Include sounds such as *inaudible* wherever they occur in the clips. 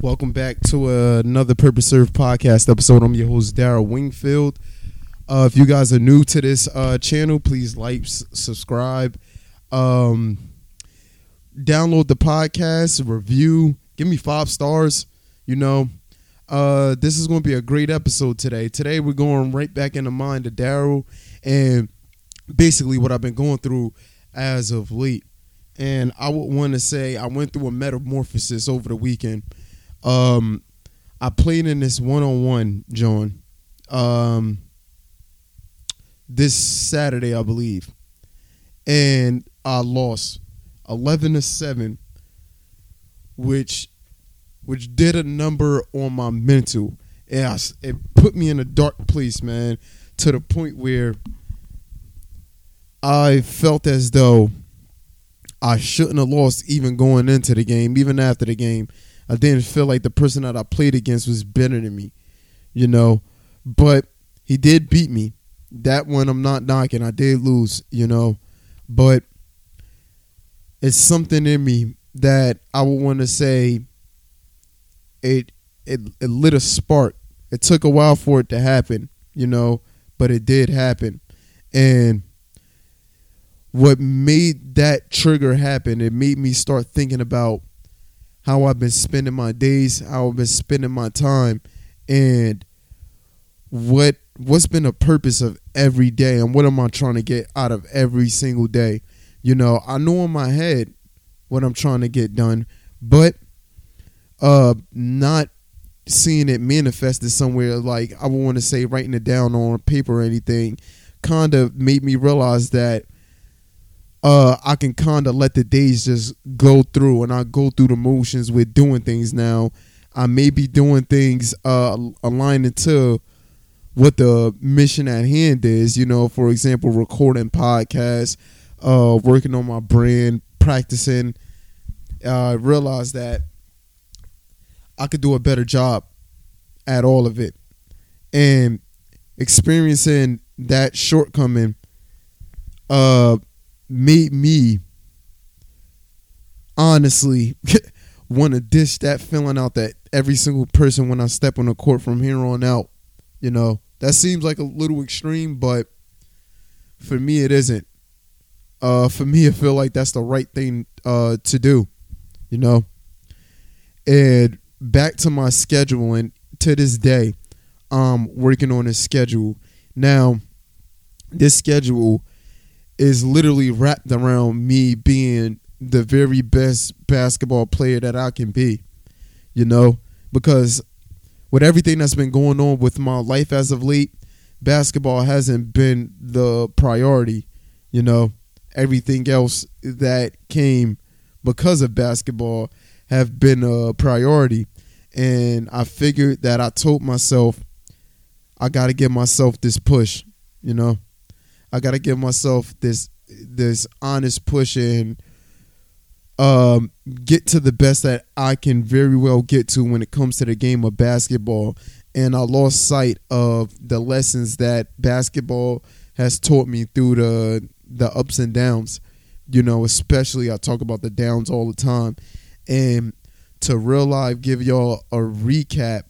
Welcome back to another Purpose Serve podcast episode. I'm your host, Daryl Wingfield. Uh, if you guys are new to this uh, channel, please like, s- subscribe, um, download the podcast, review, give me five stars. You know, uh, this is going to be a great episode today. Today, we're going right back in the mind of Daryl and basically what I've been going through as of late. And I would want to say I went through a metamorphosis over the weekend. Um, I played in this one on one, John. Um, this Saturday, I believe, and I lost eleven to seven, which which did a number on my mental. S it put me in a dark place, man, to the point where I felt as though I shouldn't have lost even going into the game, even after the game. I didn't feel like the person that I played against was better than me, you know. But he did beat me. That one I'm not knocking. I did lose, you know. But it's something in me that I would want to say it it it lit a spark. It took a while for it to happen, you know, but it did happen. And what made that trigger happen, it made me start thinking about how I've been spending my days, how I've been spending my time, and what what's been the purpose of every day and what am I trying to get out of every single day. You know, I know in my head what I'm trying to get done, but uh not seeing it manifested somewhere like I would want to say writing it down on paper or anything kind of made me realize that uh, I can kind of let the days just go through, and I go through the motions with doing things now. I may be doing things uh, aligning to what the mission at hand is. You know, for example, recording podcasts, uh, working on my brand, practicing. I uh, realized that I could do a better job at all of it, and experiencing that shortcoming. Uh, made me honestly *laughs* want to dish that feeling out that every single person when I step on the court from here on out. You know, that seems like a little extreme, but for me, it isn't. Uh, for me, I feel like that's the right thing uh, to do. You know, and back to my schedule, and to this day, I'm working on a schedule. Now, this schedule is literally wrapped around me being the very best basketball player that I can be. You know, because with everything that's been going on with my life as of late, basketball hasn't been the priority. You know, everything else that came because of basketball have been a priority. And I figured that I told myself, I got to give myself this push, you know. I gotta give myself this this honest push and um, get to the best that I can very well get to when it comes to the game of basketball. And I lost sight of the lessons that basketball has taught me through the the ups and downs. You know, especially I talk about the downs all the time. And to real life give y'all a recap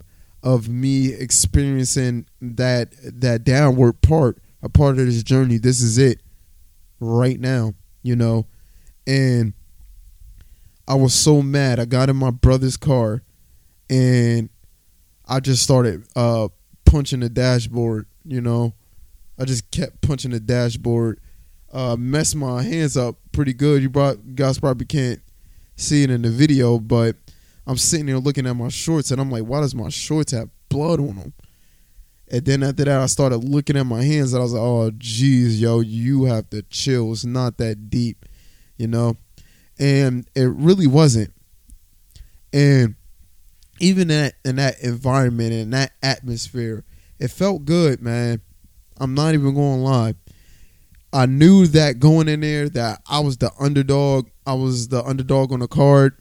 of me experiencing that that downward part a part of this journey. This is it right now, you know. And I was so mad. I got in my brother's car and I just started uh, punching the dashboard, you know. I just kept punching the dashboard, uh, messed my hands up pretty good. You brought, guys probably can't see it in the video, but I'm sitting there looking at my shorts and I'm like, why does my shorts have blood on them? And then after that, I started looking at my hands and I was like, oh, geez, yo, you have to chill. It's not that deep, you know? And it really wasn't. And even that in that environment and that atmosphere, it felt good, man. I'm not even going to lie. I knew that going in there that I was the underdog. I was the underdog on the card.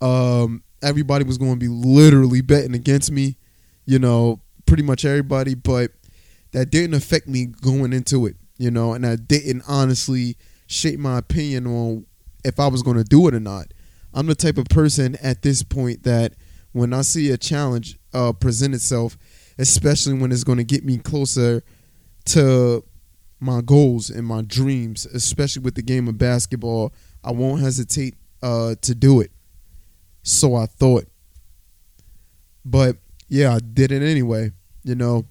Um, everybody was going to be literally betting against me. You know, pretty much everybody, but that didn't affect me going into it, you know, and I didn't honestly shape my opinion on if I was going to do it or not. I'm the type of person at this point that when I see a challenge uh, present itself, especially when it's going to get me closer to my goals and my dreams, especially with the game of basketball, I won't hesitate uh, to do it. So I thought. But yeah, I did it anyway, you know.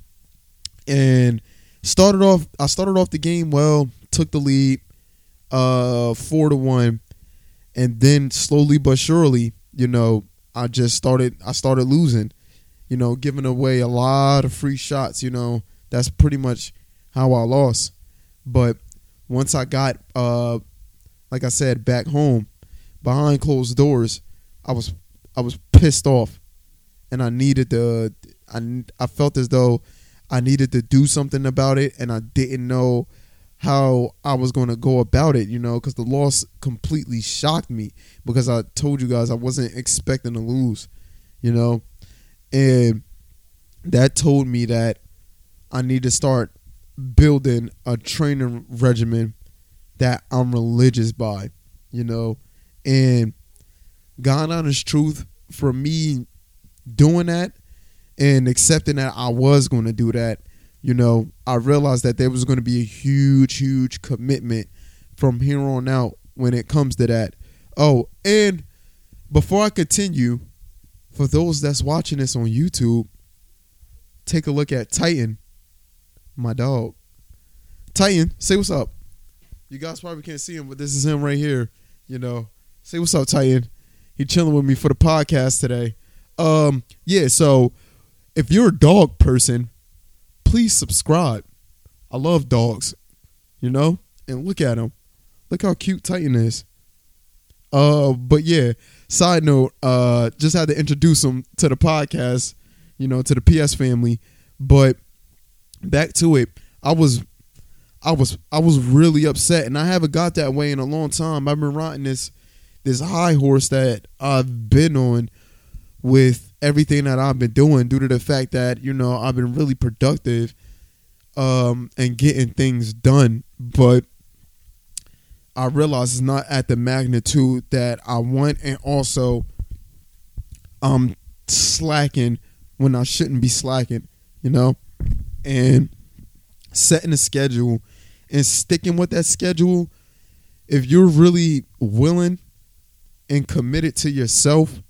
And started off I started off the game well, took the lead uh 4 to 1 and then slowly but surely, you know, I just started I started losing, you know, giving away a lot of free shots, you know. That's pretty much how I lost. But once I got uh like I said back home behind closed doors, I was I was pissed off and I needed to I I felt as though I needed to do something about it and I didn't know how I was going to go about it, you know, because the loss completely shocked me because I told you guys I wasn't expecting to lose, you know, and that told me that I need to start building a training regimen that I'm religious by, you know, and God honest truth for me doing that and accepting that I was going to do that you know, I realized that there was going to be a huge, huge commitment from here on out when it comes to that. Oh, and before I continue, for those that's watching this on YouTube, take a look at Titan, my dog. Titan, say what's up. You guys probably can't see him, but this is him right here. You know, say what's up, Titan. He chilling with me for the podcast today. Um, yeah. So if you're a dog person, please subscribe. I love dogs, you know? And look at him. Look how cute Titan is. Uh, but yeah, side note, uh, just had to introduce him to the podcast, you know, to the PS family. But back to it, I was I was I was really upset and I haven't got that way in a long time. I've been riding this this high horse that I've been on with everything that I've been doing due to the fact that you know I've been really productive um, and getting things done, but I realize it's not at the magnitude that I want, and also I'm slacking when I shouldn't be slacking, you know, and setting a schedule and sticking with that schedule. If you're really willing and committed to yourself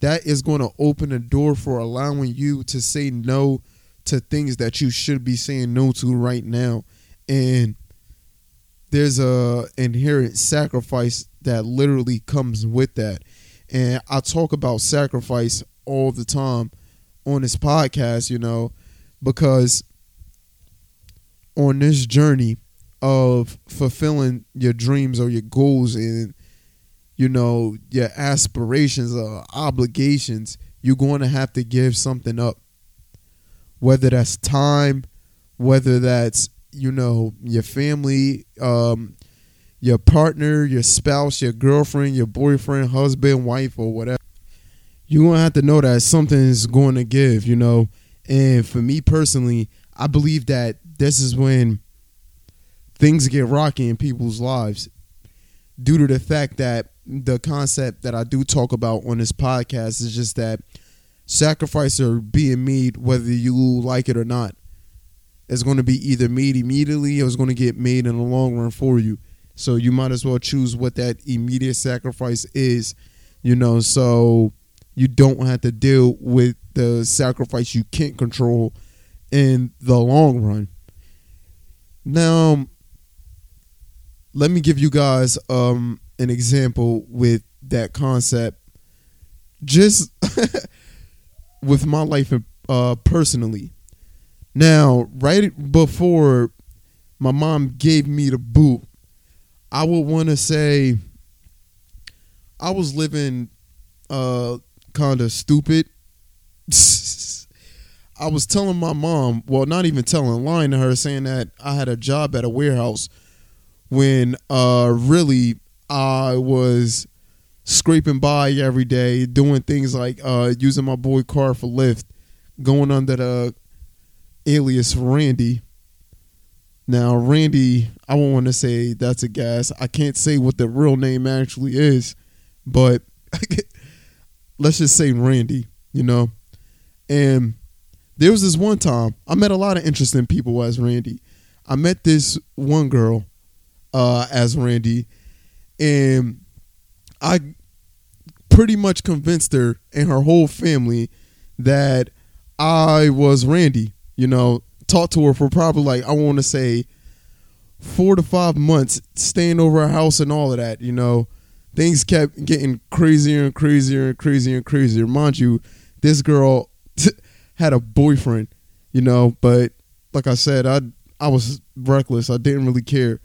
that is going to open a door for allowing you to say no to things that you should be saying no to right now. And there's a inherent sacrifice that literally comes with that. And i talk about sacrifice all the time on this podcast you know because on this journey of fulfilling your dreams or your goals and you know, your aspirations or obligations, you're going to have to give something up. Whether that's time, whether that's, you know, your family, um, your partner, your spouse, your girlfriend, your boyfriend, husband, wife, or whatever. You're going to have to know that something is going to give, you know. And for me personally, I believe that this is when things get rocky in people's lives due to the fact that the concept that I do talk about on this podcast is just that sacrifices are being made whether you like it or not. It's going to be either made immediately or it's going to get made in the long run for you. So you might as well choose what that immediate sacrifice is, you know, so you don't have to deal with the sacrifice you can't control in the long run. Now, let me give you guys um, an example with that concept. Just *laughs* with my life uh, personally. Now, right before my mom gave me the boot, I would want to say I was living uh, kind of stupid. *laughs* I was telling my mom, well, not even telling, lying to her, saying that I had a job at a warehouse when uh, really I was scraping by every day, doing things like uh, using my boy car for Lyft, going under the alias Randy. Now, Randy, I won't want to say that's a gas. I can't say what the real name actually is, but *laughs* let's just say Randy. you know. And there was this one time I met a lot of interesting people as Randy. I met this one girl uh, as Randy, and I pretty much convinced her and her whole family that I was Randy. You know, talked to her for probably like I want to say four to five months, staying over her house and all of that. You know, things kept getting crazier and crazier and crazier and crazier. Mind you, this girl *laughs* had a boyfriend, you know, but like I said, I I was reckless. I didn't really care.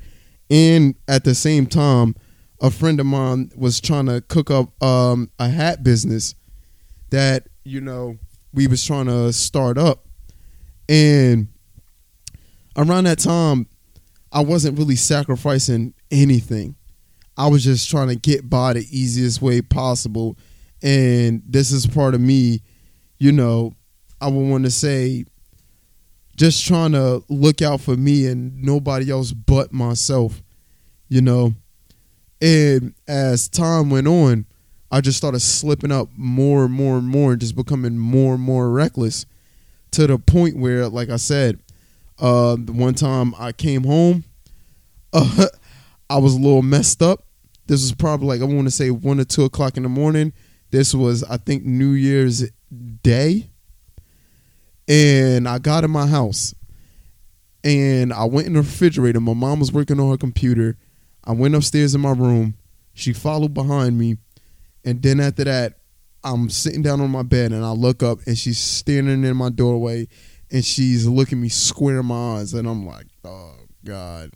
And at the same time, a friend of mine was trying to cook up um, a hat business that, you know, we was trying to start up. And around that time, I wasn't really sacrificing anything. I was just trying to get by the easiest way possible. And this is part of me, you know, I would want to say just trying to look out for me and nobody else but myself, you know. And as time went on, I just started slipping up more and more and more and just becoming more and more reckless to the point where, like I said, uh, one time I came home, uh, *laughs* I was a little messed up this was probably like I want to say one or two o'clock in the morning. This was I think New Year's Day, and I got in my house, and I went in the refrigerator. My mom was working on her computer. I went upstairs in my room. She followed behind me, and then after that, I'm sitting down on my bed and I look up and she's standing in my doorway and she's looking me square in my eyes and I'm like, oh God.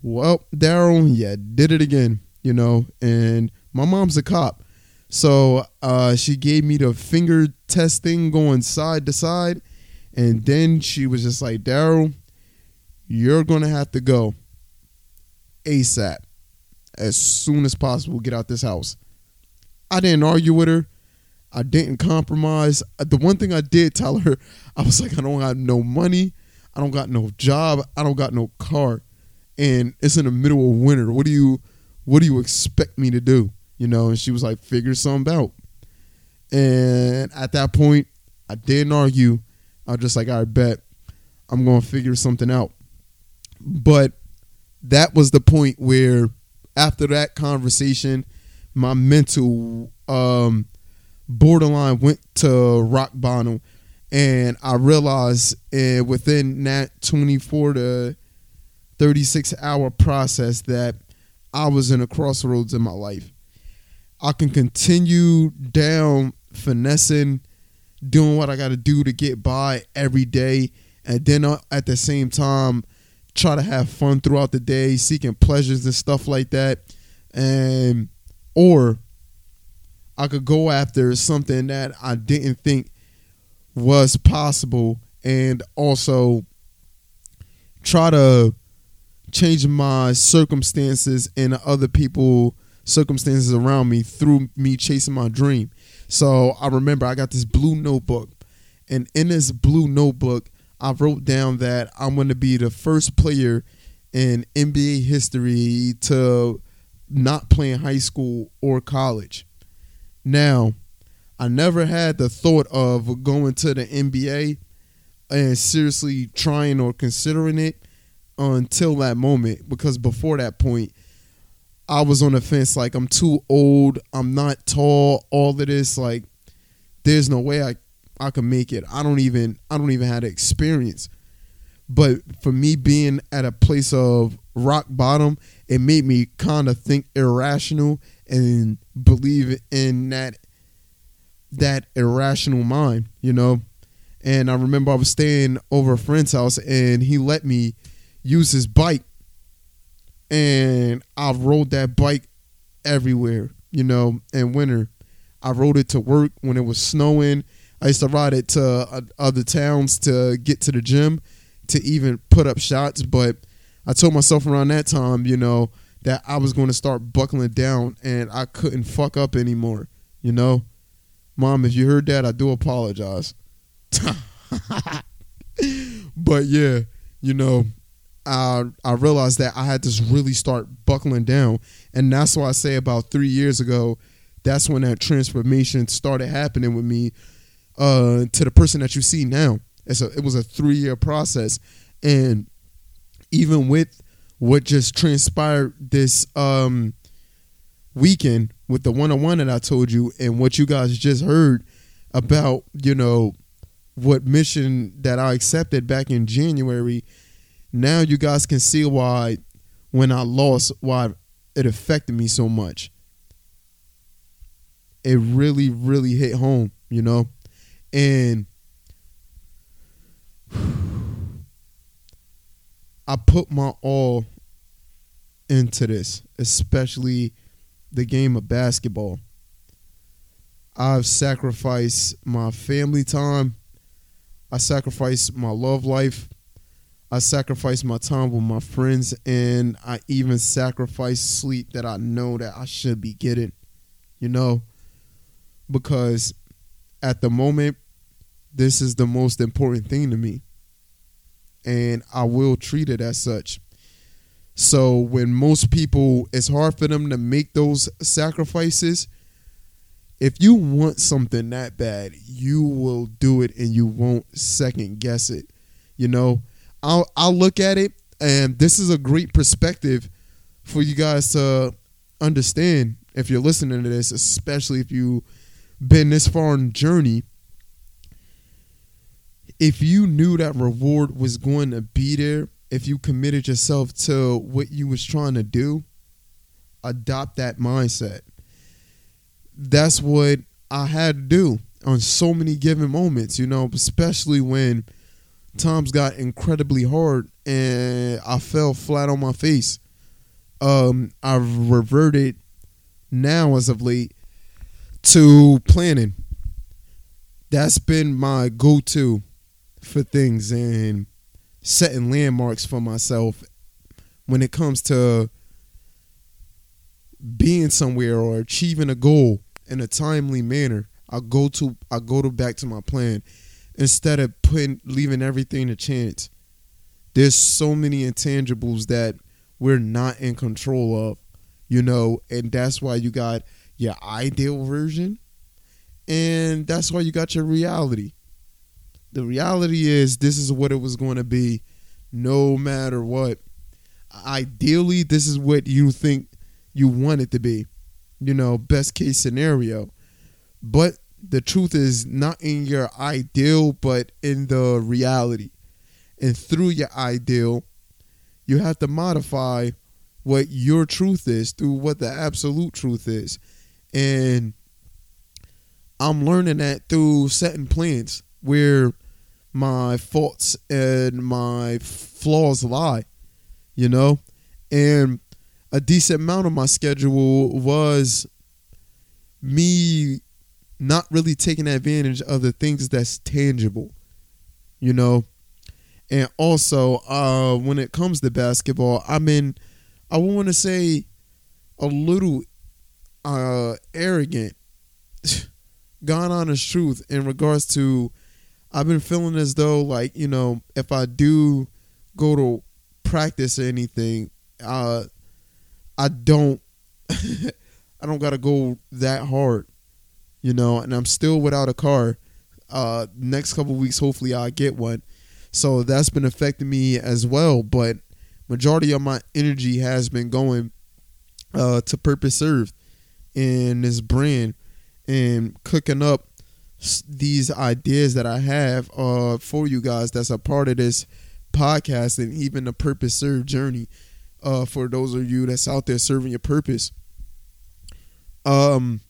Well, Daryl, yeah, did it again you know, and my mom's a cop. So uh, she gave me the finger test thing going side to side. And then she was just like, Daryl, you're going to have to go ASAP as soon as possible. Get out this house. I didn't argue with her. I didn't compromise. Uh, the one thing I did tell her, *laughs* I was like, I don't got no money. I don't got no job. I don't got no car. And it's in the middle of winter. What do you what do you expect me to do? You know, and she was like, figure something out. And at that point, I didn't argue. I was just like, I bet I'm to figure something out. But that was the point where, after that conversation, my mental um, borderline went to rock bottom. And I realized uh, within that 24 to 36 hour process that I was in a crossroads in my life. I can continue down finessing, doing what I got to do to get by every day, and then uh, at the same time try to have fun throughout the day, seeking pleasures and stuff like that, and or I could go after something that I didn't think was possible, and also try to change my circumstances and other people circumstances around me through me chasing my dream. So I remember I got this blue notebook, and in this blue notebook, I wrote down that I'm going to be the first player in NBA history to not play in high school or college. Now, I never had the thought of going to the NBA and seriously trying or considering it until that moment because before that point I was on the fence like I'm too old, I'm not tall, all of this like there's no way I I can make it. I don't even I don't even have the experience. But for me being at a place of rock bottom, it made me kind of think irrational and believe in that that irrational mind, you know. And I remember I was staying over a friend's house and he let me use his bike, and I rode that bike everywhere. You know, in winter, I rode it to work when it was snowing. I used to ride it to uh, other towns to get to the gym, to even put up shots. But I told myself around that time, you know, that I was going to start buckling down and I couldn't fuck up anymore. You know, mom, if you heard that, I do apologize. *laughs* but yeah, you know, I I realized that I had to really start buckling down, and that's why I say about three years ago that's when that transformation started happening with me uh, to the person that you see now. It was a three year process, and even with what just transpired this um, weekend with the one on one that I told you, and what you guys just heard about, you know, what mission that I accepted back in January. Now you guys can see why when I lost, why it affected me so much. It really, really hit home, you know? And I put my all into this, especially the game of basketball. I've sacrificed my family time. I sacrificed my love life. I sacrificed my time with my friends and I even sacrificed sleep that I know that I should be getting, you know, because at the moment this is the most important thing to me. And I will treat it as such. So when most people, it's hard for them to make those sacrifices. If you want something that bad, you will do it and you won't second guess it. You know, I'll I'll look at it and this is a great perspective for you guys to understand if you're listening to this, especially if you've been this far on journey if you knew that reward was going to be there, if you committed yourself to what you was trying to do, adopt that mindset. That's what I had to do on so many given moments, you know, especially when times got incredibly hard and I fell flat on my face. Um, I've reverted now as of late to planning. That's been my go-to for things and setting landmarks for myself when it comes to being somewhere or achieving a goal in a timely manner. I go to I go to back to my plan instead of putting leaving everything to chance. There's so many intangibles that we're not in control of, you know, and that's why you got your ideal version and that's why you got your reality the reality is this is what it was going to be no matter what. Ideally this is what you think you want it to be you know best case scenario. But the truth is not in your ideal but in the reality. And through your ideal you have to modify what your truth is through what the absolute truth is. And i'm learning that through setting plans where my faults and my flaws lie, you know? And a decent amount of my schedule was me not really taking advantage of the things that's tangible, you know? And also, uh, when it comes to basketball, I'm in, I want to say, a little uh, arrogant, *sighs* God honest truth in regards to I've been feeling as though like you know if I do go to practice or anything, uh, I don't *laughs* I don't gotta go that hard, you know, and I'm still without a car. Uh, next couple weeks, hopefully, I'll get one. So that's been affecting me as well. But majority of my energy has been going uh, to Purpose Serve in this brand and cooking up these ideas that I have uh, for you guys that's a part of this podcast and even the purpose serve journey uh, for those of you that's out there serving your purpose. Um,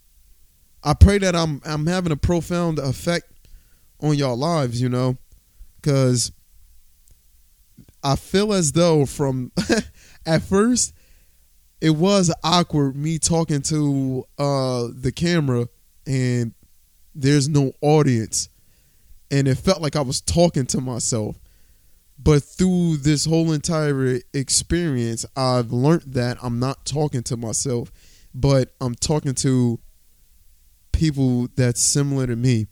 I pray that I'm I'm having a profound effect on y'all lives, you know, because I feel as though from *laughs* at first it was awkward me talking to uh, the camera and there's no audience. And it felt like I was talking to myself. But through this whole entire experience, I've learned that I'm not talking to myself, but I'm talking to people that's similar to me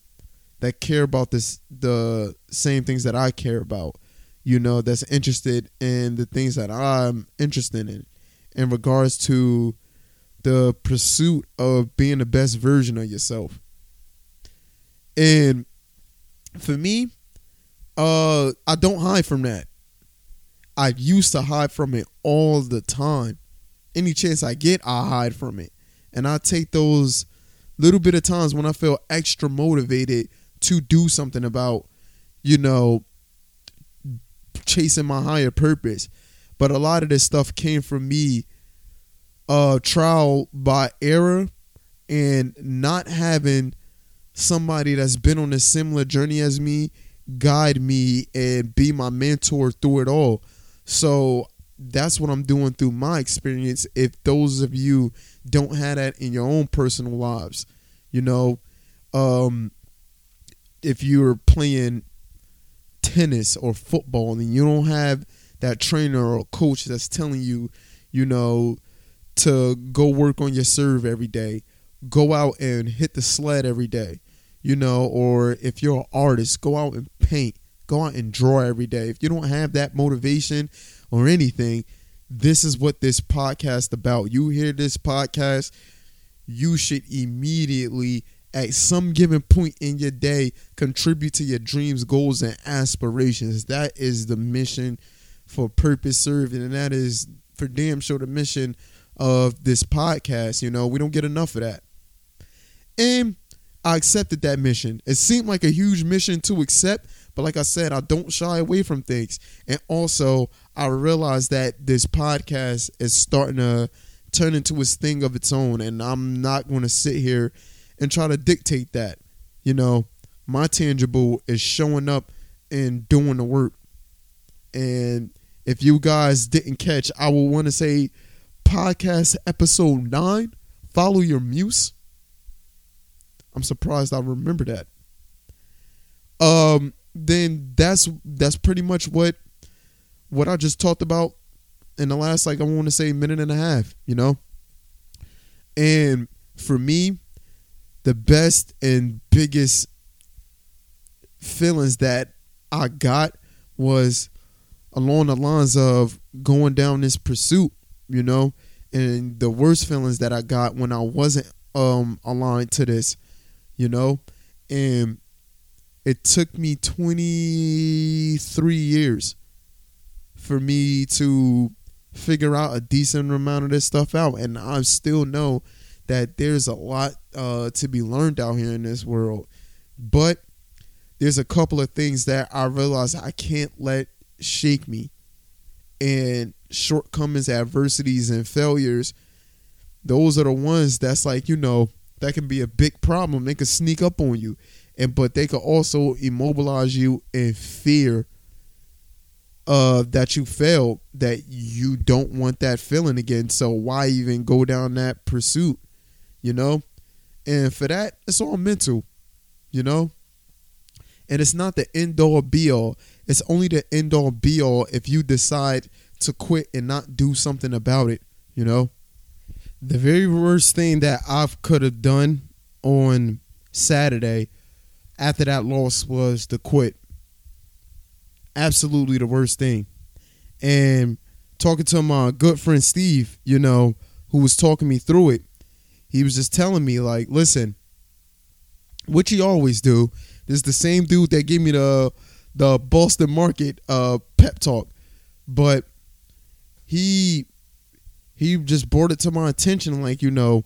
that care about this the same things that I care about. You know, that's interested in the things that I'm interested in in regards to the pursuit of being the best version of yourself. And for me, uh, I don't hide from that. I used to hide from it all the time. Any chance I get, I hide from it. And I take those little bit of times when I feel extra motivated to do something about, you know, chasing my higher purpose. But a lot of this stuff came from me uh trial by error and not having somebody that's been on a similar journey as me guide me and be my mentor through it all. So that's what I'm doing through my experience. If those of you don't have that in your own personal lives, you know, um, if you're playing tennis or football and you don't have that trainer or coach that's telling you, you know, to go work on your serve every day, go out and hit the sled every day, you know, or if you're an artist, go out and paint, go out and draw every day. If you don't have that motivation or anything, this is what this podcast about. You hear this podcast, you should immediately at some given point in your day contribute to your dreams, goals and aspirations. That is the mission for purpose serving and that is for damn sure the mission of this podcast, you know. We don't get enough of that. And I accepted that mission. It seemed like a huge mission to accept, but like I said, I don't shy away from things. And also, I realized that this podcast is starting to turn into its thing of its own, and I'm not going to sit here and try to dictate that. You know, my tangible is showing up and doing the work. And if you guys didn't catch, I will want to say podcast episode nine, follow your muse. I'm surprised I remember that. Um, then that's that's pretty much what what I just talked about in the last like I want to say minute and a half, you know. And for me, the best and biggest feelings that I got was along the lines of going down this pursuit, you know, and the worst feelings that I got when I wasn't um aligned to this, you know, and it took me 23 years for me to figure out a decent amount of this stuff out and I still know that there's a lot uh, to be learned out here in this world. But there's a couple of things that I realize I can't let shake me. And shortcomings, adversities, and failures, those are the ones that's like, you know, that can be a big problem. They can sneak up on you. And but they could also immobilize you in fear uh, that you failed, that you don't want that feeling again. So why even go down that pursuit? you know? And for that, it's all mental, you know? And it's not the end all be all. It's only the end all be all if you decide to quit and not do something about it, you know? The very worst thing that I could have done on Saturday after that loss was to quit. Absolutely the worst thing. And talking to my good friend Steve, you know, who was talking me through it, he was just telling me like, listen, what you always do. This is the same dude that gave me the the Boston Market uh, pep talk, but he he just brought it to my attention like you know,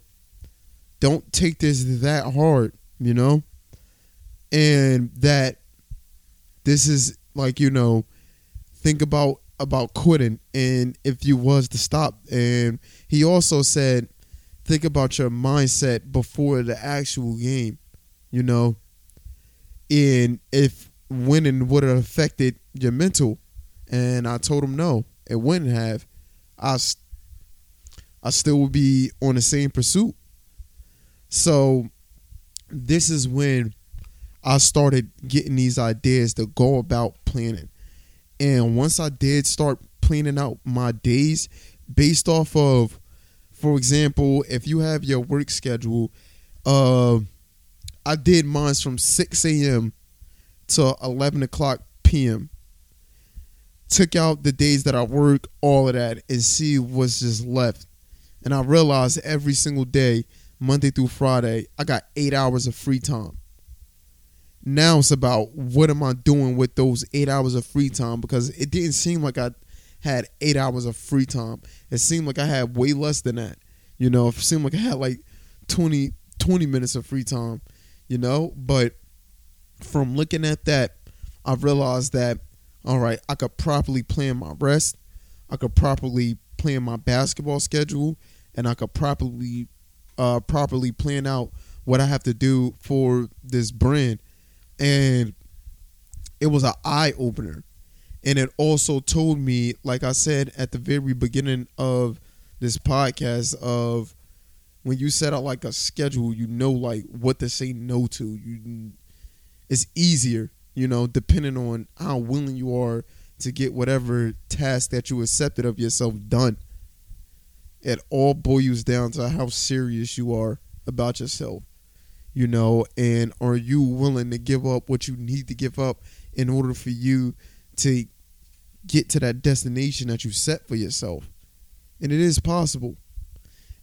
don't take this that hard, you know, and that this is like you know, think about about quitting and if you was to stop and he also said think about your mindset before the actual game, you know, and if winning would have affected your mental. And I told him no, it wouldn't have. I, I still would be on the same pursuit. So this is when I started getting these ideas to go about planning. And once I did start planning out my days based off of for example, if you have your work schedule, uh, I did mine from 6 a.m. to 11 o'clock p.m. Took out the days that I work, all of that, and see what's just left. And I realized every single day, Monday through Friday, I got eight hours of free time. Now it's about what am I doing with those eight hours of free time because it didn't seem like I had eight hours of free time. It seemed like I had way less than that. You know, it seemed like I had like 20, 20 minutes of free time, you know? But from looking at that, I realized that, all right, I could properly plan my rest. I could properly plan my basketball schedule and I could properly uh, properly plan out what I have to do for this brand. And it was an eye opener. And it also told me, like I said at the very beginning of this podcast, of when you set out like a schedule, you know like what to say no to. You it's easier, you know, depending on how willing you are to get whatever task that you accepted of yourself done. It all boils down to how serious you are about yourself, you know, and are you willing to give up what you need to give up in order for you to get to that destination that you set for yourself. And it is possible.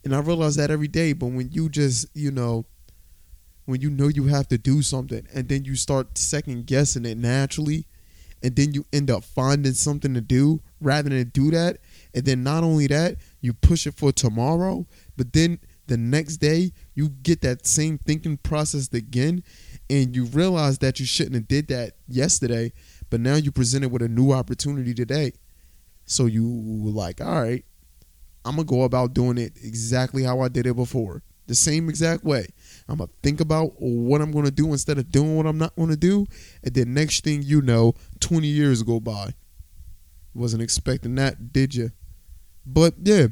And I realize that every day, but when you just, you know, when you know you have to do something and then you start second guessing it naturally and then you end up finding something to do rather than do that and then not only that you push it for tomorrow but then the next day you get that same thinking process again and you realize that you shouldn't have did that yesterday but now you're presented with a new opportunity today. So you like, all right, I'm gonna go about doing it exactly how I did it before. The same exact way. I'm gonna think about what I'm gonna do instead of doing what I'm not gonna do. And then next thing you know, 20 years go by. Wasn't expecting that, did you? But yeah,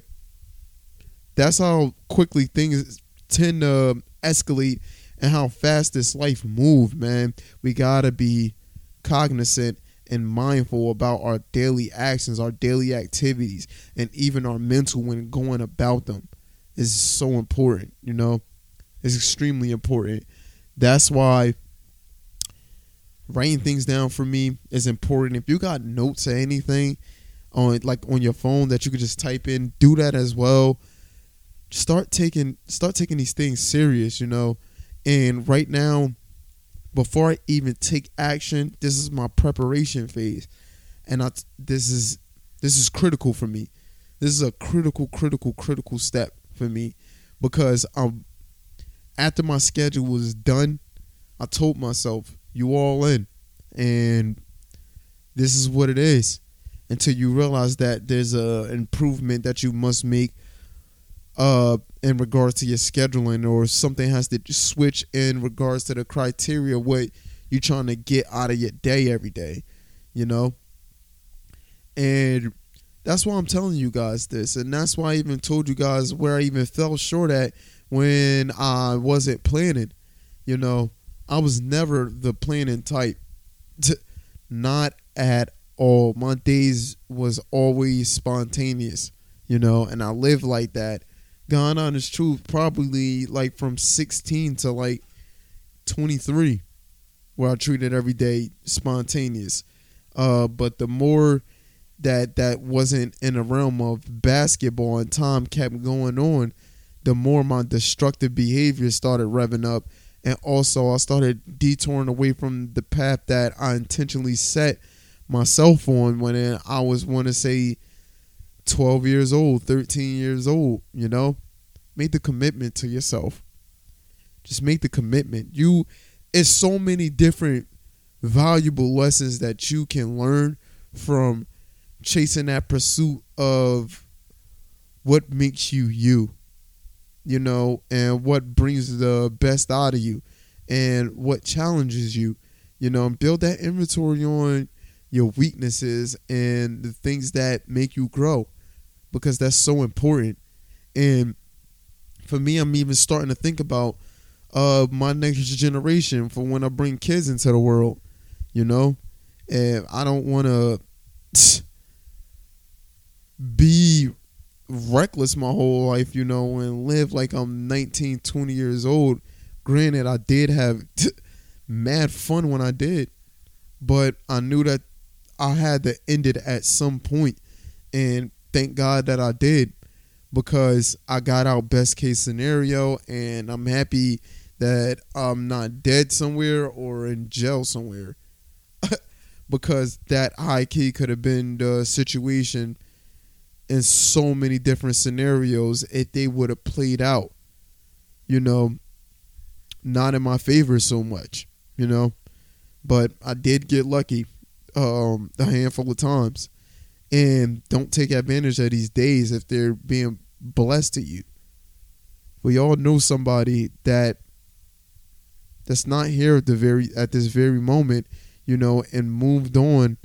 that's how quickly things tend to escalate and how fast this life moves, man. We gotta be cognizant and mindful about our daily actions, our daily activities, and even our mental when going about them is so important, you know? It's extremely important. That's why writing things down for me is important. If you got notes or anything on like on your phone that you could just type in, do that as well. Start taking start taking these things serious, you know. And right now, before I even take action, this is my preparation phase, and I, this is this is critical for me. This is a critical, critical, critical step for me because um, after my schedule was done, I told myself, "You all in," and this is what it is. Until you realize that there's a improvement that you must make uh, in regards to your scheduling or something has to switch in regards to the criteria what you're trying to get out of your day every day, you know? And that's why I'm telling you guys this. And that's why I even told you guys where I even fell short at when I wasn't planning. You know, I was never the planning type. Not at all. My days was always spontaneous, you know, and I lived like that God honest truth, probably like from 16 to like 23, where I treated every day spontaneous. Uh, but the more that that wasn't in the realm of basketball and time kept going on, the more my destructive behavior started revving up. And also, I started detouring away from the path that I intentionally set myself on when I was, want to say, 12 years old, 13 years old, you know? Make the commitment to yourself. Just make the commitment. You it's so many different valuable lessons that you can learn from chasing that pursuit of what makes you you. You know, and what brings the best out of you and what challenges you. You know, and build that inventory on your weaknesses and the things that make you grow because that's so important. And for me, I'm even starting to think about uh, my next generation for when I bring kids into the world. You know, and I don't want to be reckless my whole life, you know, and live like I'm 19, 20 years old. Granted, I did have *laughs* mad fun when I did, but I knew that I had to end it at some point, and thank God that I did. because I got out best case scenario and I'm happy that I'm not dead somewhere or in jail somewhere. *laughs* because that high key could have been the situation in so many different scenarios if they would have played out. You know, not in my favor so much, you know. But I did get lucky um, a handful of times. And don't take advantage of these days if they're being blessed to you. We all know somebody that that's not here at the very at this very moment, you know, and moved on,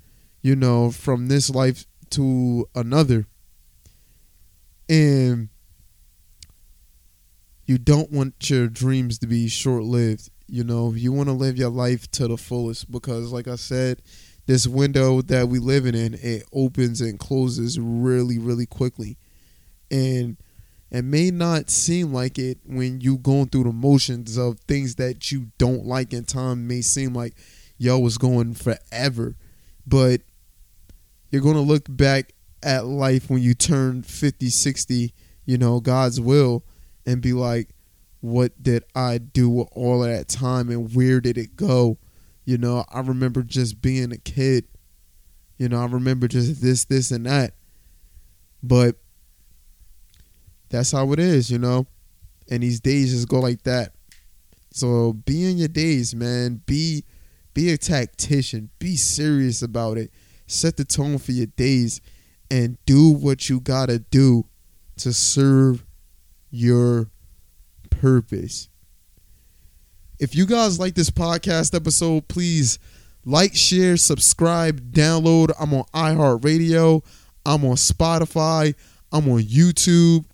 you know, from this life to another. And you don't want your dreams to be short lived. You know, you want to live your life to the fullest because, like I said, this window that we living in, it opens and closes really, really quickly. And it may not seem like it when you going through the motions of things that you don't like in time may seem like yo was going forever. But you're gonna look back at life when you turn 50, 60, you know, God's will, and be like, what did I do with all of that time and where did it go? You know, I remember just being a kid. You know, I remember just this, this, and that. But that's how it is, you know? And these days just go like that. So be in your days, man. Be be a tactician. Be serious about it. Set the tone for your days and do what you gotta do to serve your purpose. If you guys like this podcast episode, please like, share, subscribe, download. I'm on iHeartRadio. I'm on Spotify. I'm on YouTube.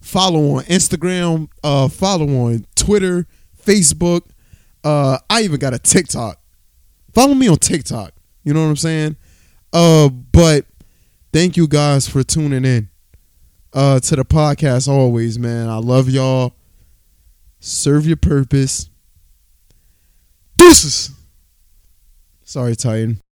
Follow on Instagram. Uh, follow on Twitter, Facebook. Uh, I even got a TikTok. Follow me on TikTok. You know what I'm saying? Uh, but thank you guys for tuning in uh, to the podcast always, man. I love y'all. Serve your purpose. Deuces. Sorry, Titan.